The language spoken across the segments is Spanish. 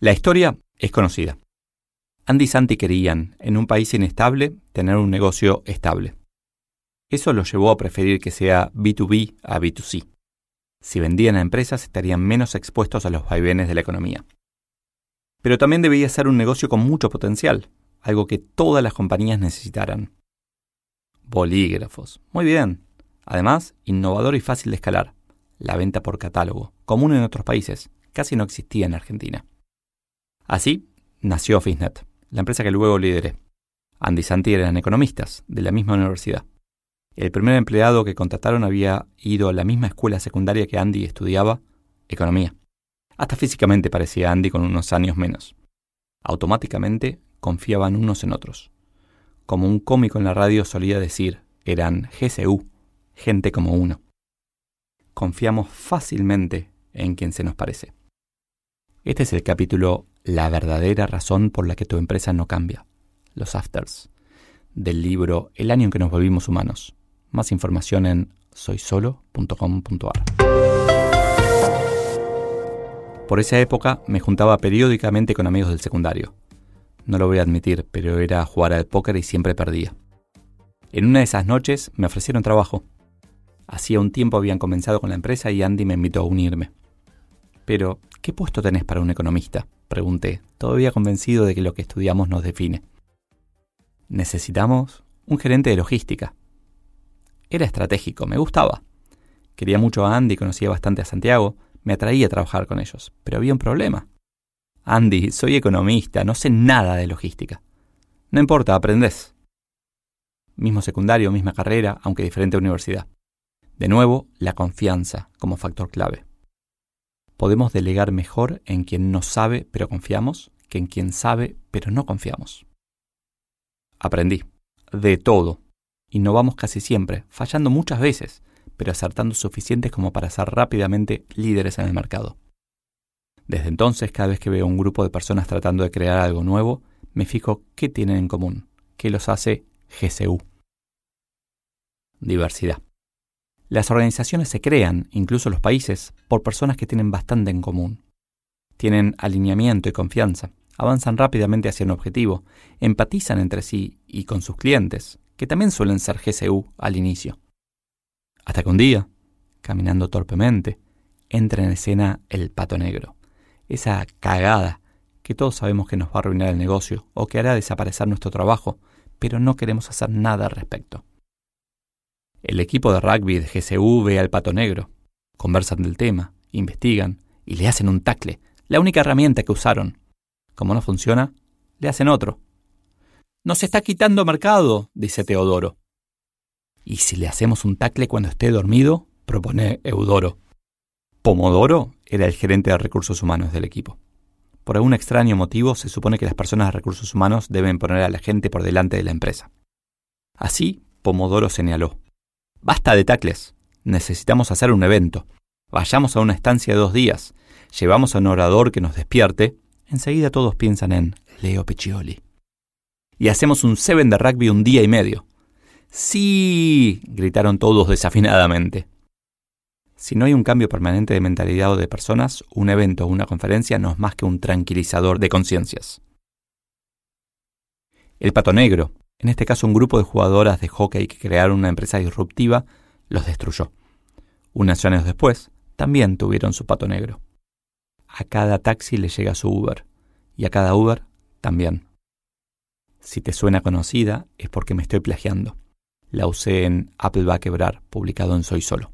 La historia es conocida. Andy y Santi querían, en un país inestable, tener un negocio estable. Eso los llevó a preferir que sea B2B a B2C. Si vendían a empresas estarían menos expuestos a los vaivenes de la economía. Pero también debía ser un negocio con mucho potencial, algo que todas las compañías necesitaran. Bolígrafos. Muy bien. Además, innovador y fácil de escalar. La venta por catálogo, común en otros países, casi no existía en Argentina. Así nació Officenet, la empresa que luego lideré. Andy Santi eran economistas, de la misma universidad. El primer empleado que contrataron había ido a la misma escuela secundaria que Andy estudiaba, economía. Hasta físicamente parecía Andy con unos años menos. Automáticamente confiaban unos en otros. Como un cómico en la radio solía decir, eran GCU, gente como uno. Confiamos fácilmente en quien se nos parece. Este es el capítulo La verdadera razón por la que tu empresa no cambia, los afters, del libro El año en que nos volvimos humanos. Más información en soysolo.com.ar. Por esa época me juntaba periódicamente con amigos del secundario. No lo voy a admitir, pero era jugar al póker y siempre perdía. En una de esas noches me ofrecieron trabajo. Hacía un tiempo habían comenzado con la empresa y Andy me invitó a unirme. Pero, ¿qué puesto tenés para un economista? Pregunté, todavía convencido de que lo que estudiamos nos define. Necesitamos un gerente de logística. Era estratégico, me gustaba. Quería mucho a Andy, conocía bastante a Santiago, me atraía trabajar con ellos, pero había un problema. Andy, soy economista, no sé nada de logística. No importa, aprendés. Mismo secundario, misma carrera, aunque diferente universidad. De nuevo, la confianza como factor clave. Podemos delegar mejor en quien no sabe pero confiamos que en quien sabe pero no confiamos. Aprendí. De todo. Innovamos casi siempre, fallando muchas veces, pero acertando suficientes como para ser rápidamente líderes en el mercado. Desde entonces, cada vez que veo un grupo de personas tratando de crear algo nuevo, me fijo qué tienen en común, qué los hace GCU. Diversidad. Las organizaciones se crean, incluso los países, por personas que tienen bastante en común. Tienen alineamiento y confianza, avanzan rápidamente hacia un objetivo, empatizan entre sí y con sus clientes, que también suelen ser GCU al inicio. Hasta que un día, caminando torpemente, entra en escena el pato negro. Esa cagada que todos sabemos que nos va a arruinar el negocio o que hará desaparecer nuestro trabajo, pero no queremos hacer nada al respecto. El equipo de rugby de GCU ve al pato negro, conversan del tema, investigan y le hacen un tacle, la única herramienta que usaron. Como no funciona, le hacen otro. Nos está quitando mercado, dice Teodoro. ¿Y si le hacemos un tacle cuando esté dormido? propone Eudoro. Pomodoro era el gerente de recursos humanos del equipo. Por algún extraño motivo se supone que las personas de recursos humanos deben poner a la gente por delante de la empresa. Así, Pomodoro señaló. Basta de tacles. Necesitamos hacer un evento. Vayamos a una estancia de dos días. Llevamos a un orador que nos despierte. Enseguida todos piensan en Leo Peccioli. Y hacemos un seven de rugby un día y medio. Sí, gritaron todos desafinadamente. Si no hay un cambio permanente de mentalidad o de personas, un evento o una conferencia no es más que un tranquilizador de conciencias. El pato negro, en este caso un grupo de jugadoras de hockey que crearon una empresa disruptiva, los destruyó. Unos años después, también tuvieron su pato negro. A cada taxi le llega su Uber, y a cada Uber también. Si te suena conocida, es porque me estoy plagiando la usé en Apple va a quebrar, publicado en Soy Solo.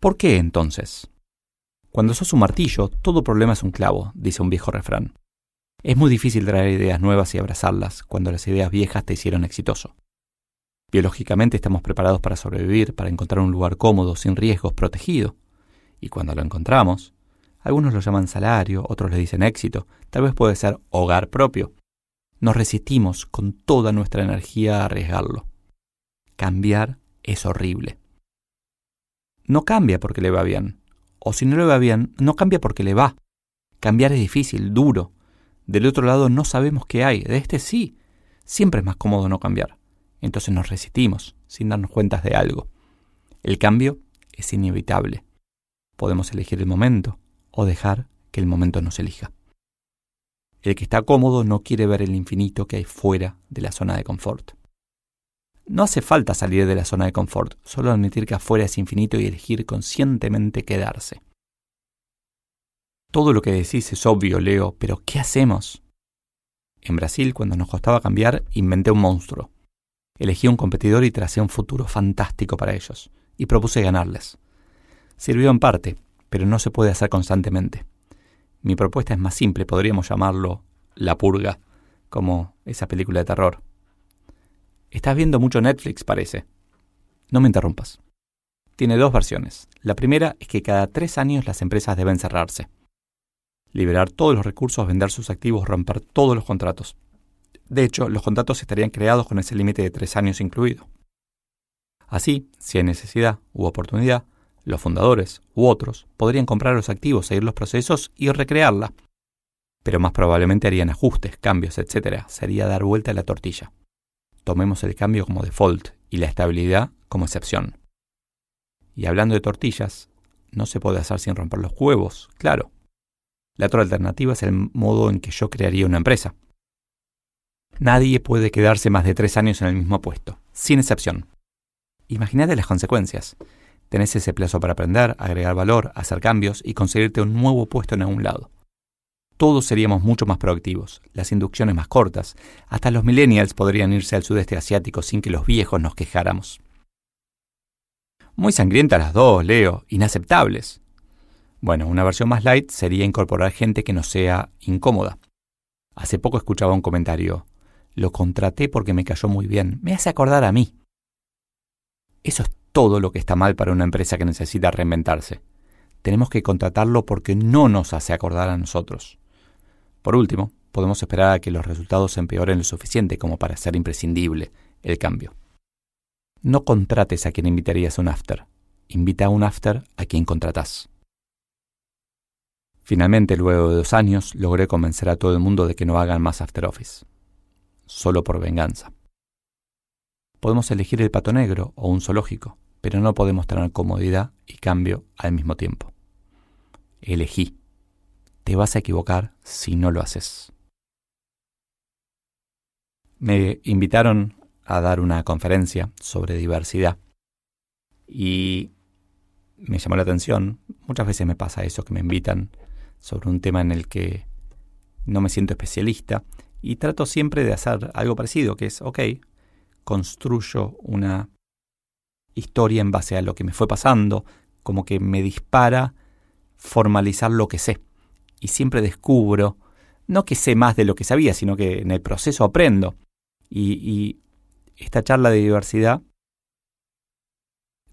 ¿Por qué entonces? Cuando sos un martillo, todo problema es un clavo, dice un viejo refrán. Es muy difícil traer ideas nuevas y abrazarlas cuando las ideas viejas te hicieron exitoso. Biológicamente estamos preparados para sobrevivir, para encontrar un lugar cómodo, sin riesgos, protegido. Y cuando lo encontramos, Algunos lo llaman salario, otros le dicen éxito, tal vez puede ser hogar propio. Nos resistimos con toda nuestra energía a arriesgarlo. Cambiar es horrible. No cambia porque le va bien. O si no le va bien, no cambia porque le va. Cambiar es difícil, duro. Del otro lado no sabemos qué hay. De este sí. Siempre es más cómodo no cambiar. Entonces nos resistimos, sin darnos cuenta de algo. El cambio es inevitable. Podemos elegir el momento o dejar que el momento nos elija. El que está cómodo no quiere ver el infinito que hay fuera de la zona de confort. No hace falta salir de la zona de confort, solo admitir que afuera es infinito y elegir conscientemente quedarse. Todo lo que decís es obvio, Leo, pero ¿qué hacemos? En Brasil, cuando nos costaba cambiar, inventé un monstruo. Elegí un competidor y tracé un futuro fantástico para ellos, y propuse ganarles. Sirvió en parte, pero no se puede hacer constantemente. Mi propuesta es más simple, podríamos llamarlo La Purga, como esa película de terror. Estás viendo mucho Netflix, parece. No me interrumpas. Tiene dos versiones. La primera es que cada tres años las empresas deben cerrarse. Liberar todos los recursos, vender sus activos, romper todos los contratos. De hecho, los contratos estarían creados con ese límite de tres años incluido. Así, si hay necesidad u oportunidad, los fundadores u otros podrían comprar los activos, seguir los procesos y recrearla. Pero más probablemente harían ajustes, cambios, etc. Sería dar vuelta a la tortilla. Tomemos el cambio como default y la estabilidad como excepción. Y hablando de tortillas, no se puede hacer sin romper los huevos, claro. La otra alternativa es el modo en que yo crearía una empresa. Nadie puede quedarse más de tres años en el mismo puesto, sin excepción. Imagínate las consecuencias. Tenés ese plazo para aprender, agregar valor, hacer cambios y conseguirte un nuevo puesto en algún lado todos seríamos mucho más proactivos, las inducciones más cortas, hasta los millennials podrían irse al sudeste asiático sin que los viejos nos quejáramos. Muy sangrientas las dos, Leo, inaceptables. Bueno, una versión más light sería incorporar gente que no sea incómoda. Hace poco escuchaba un comentario, lo contraté porque me cayó muy bien, me hace acordar a mí. Eso es todo lo que está mal para una empresa que necesita reinventarse. Tenemos que contratarlo porque no nos hace acordar a nosotros. Por último, podemos esperar a que los resultados empeoren lo suficiente como para ser imprescindible el cambio. No contrates a quien invitarías a un after. Invita a un after a quien contratás. Finalmente, luego de dos años, logré convencer a todo el mundo de que no hagan más after office. Solo por venganza. Podemos elegir el pato negro o un zoológico, pero no podemos tener comodidad y cambio al mismo tiempo. Elegí te vas a equivocar si no lo haces. Me invitaron a dar una conferencia sobre diversidad y me llamó la atención. Muchas veces me pasa eso, que me invitan sobre un tema en el que no me siento especialista y trato siempre de hacer algo parecido, que es, ok, construyo una historia en base a lo que me fue pasando, como que me dispara formalizar lo que sé y siempre descubro, no que sé más de lo que sabía, sino que en el proceso aprendo. Y, esta charla de diversidad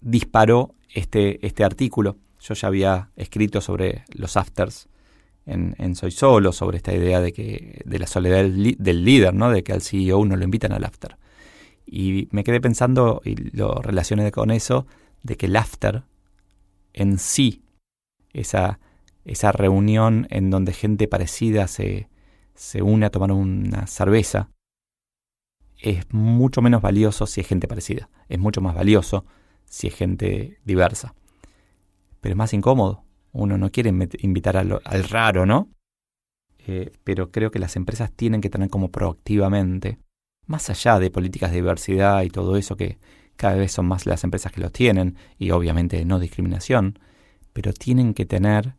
disparó este, este artículo. Yo ya había escrito sobre los afters en, Soy Solo, sobre esta idea de, que, de la soledad del, líder, ¿no? de que al CEO no lo invitan al after. Y me quedé pensando, y lo relacioné con eso, de que el after en sí, esa, esa reunión en donde gente parecida se, se une a tomar una cerveza, es mucho menos valioso si es gente parecida. Es mucho más valioso si es gente diversa. Pero es más incómodo. Uno no quiere invitar al, raro, ¿no? Eh, pero creo que las empresas tienen que tener como proactivamente, más allá de políticas de diversidad y todo eso, que cada vez son más las empresas que lo tienen, y obviamente no discriminación, pero tienen que tener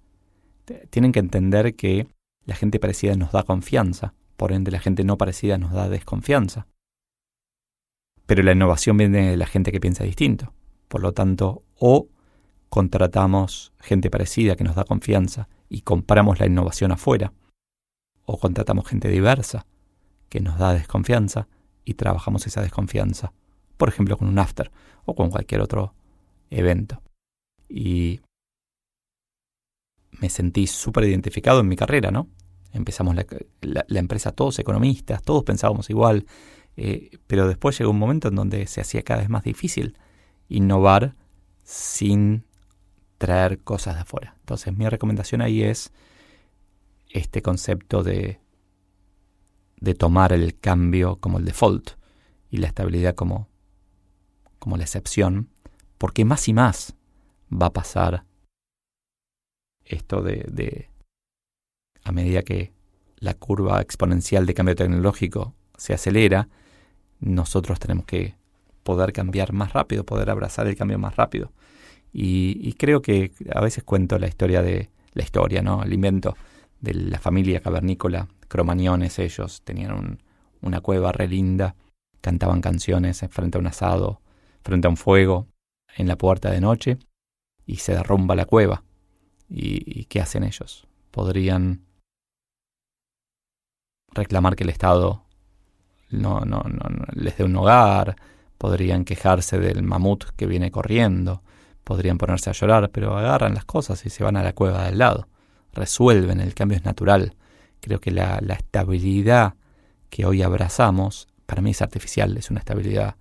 tienen que entender que la gente parecida nos da confianza, por ende la gente no parecida nos da desconfianza. Pero la innovación viene de la gente que piensa distinto. Por lo tanto, o contratamos gente parecida que nos da confianza y compramos la innovación afuera, o contratamos gente diversa que nos da desconfianza y trabajamos esa desconfianza, por ejemplo con un after o con cualquier otro evento. Y me sentí súper identificado en mi carrera, ¿no? Empezamos la, empresa todos economistas, todos pensábamos igual, eh, pero después llegó un momento en donde se hacía cada vez más difícil innovar sin traer cosas de afuera. Entonces mi recomendación ahí es este concepto de, de tomar el cambio como el default y la estabilidad como, como la excepción, porque más y más va a pasar esto de, de a medida que la curva exponencial de cambio tecnológico se acelera, nosotros tenemos que poder cambiar más rápido, poder abrazar el cambio más rápido. Y, creo que a veces cuento la historia de la historia, ¿no? El invento de la familia cavernícola, cromañones ellos, tenían una cueva re linda, cantaban canciones frente a un asado, frente a un fuego, en la puerta de noche, y se derrumba la cueva. ¿Y, qué hacen ellos? Podrían reclamar que el Estado no, no, no, les dé un hogar, podrían quejarse del mamut que viene corriendo, podrían ponerse a llorar, pero agarran las cosas y se van a la cueva del lado. Resuelven, el cambio es natural. Creo que la, estabilidad que hoy abrazamos, para mí es artificial, es una estabilidad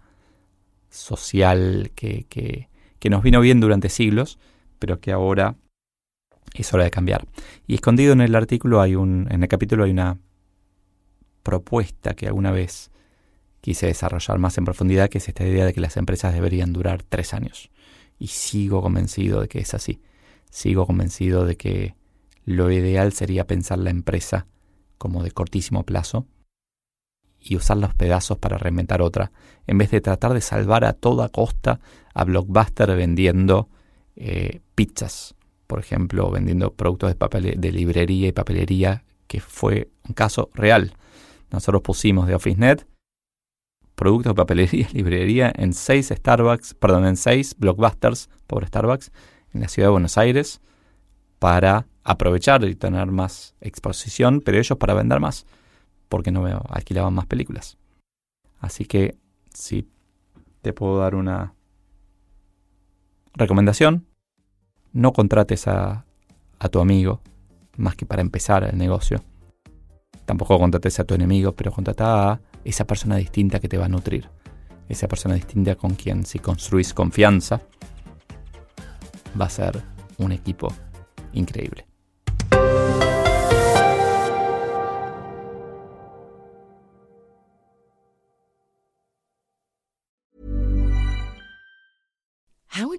social que, que, que nos vino bien durante siglos, pero que ahora es hora de cambiar. Y escondido en el artículo hay un, en el capítulo hay una propuesta que alguna vez quise desarrollar más en profundidad, que es esta idea de que las empresas deberían durar tres años. Y sigo convencido de que es así. Sigo convencido de que lo ideal sería pensar la empresa como de cortísimo plazo y usar los pedazos para reinventar otra, en vez de tratar de salvar a toda costa a Blockbuster vendiendo eh, pizzas, por ejemplo, vendiendo productos de, papel, de librería y papelería, que fue un caso real. Nosotros pusimos de OfficeNet productos de papelería librería en seis Starbucks, perdón, en seis Blockbusters, por Starbucks, en la ciudad de Buenos Aires, para aprovechar y tener más exposición, pero ellos para vender más, porque no alquilaban más películas. Así que si te puedo dar una recomendación, no contrates a, a tu amigo más que para empezar el negocio. Tampoco contrates a tu enemigo, pero contrata a esa persona distinta que te va a nutrir. Esa persona distinta con quien si construís confianza, va a ser un equipo increíble.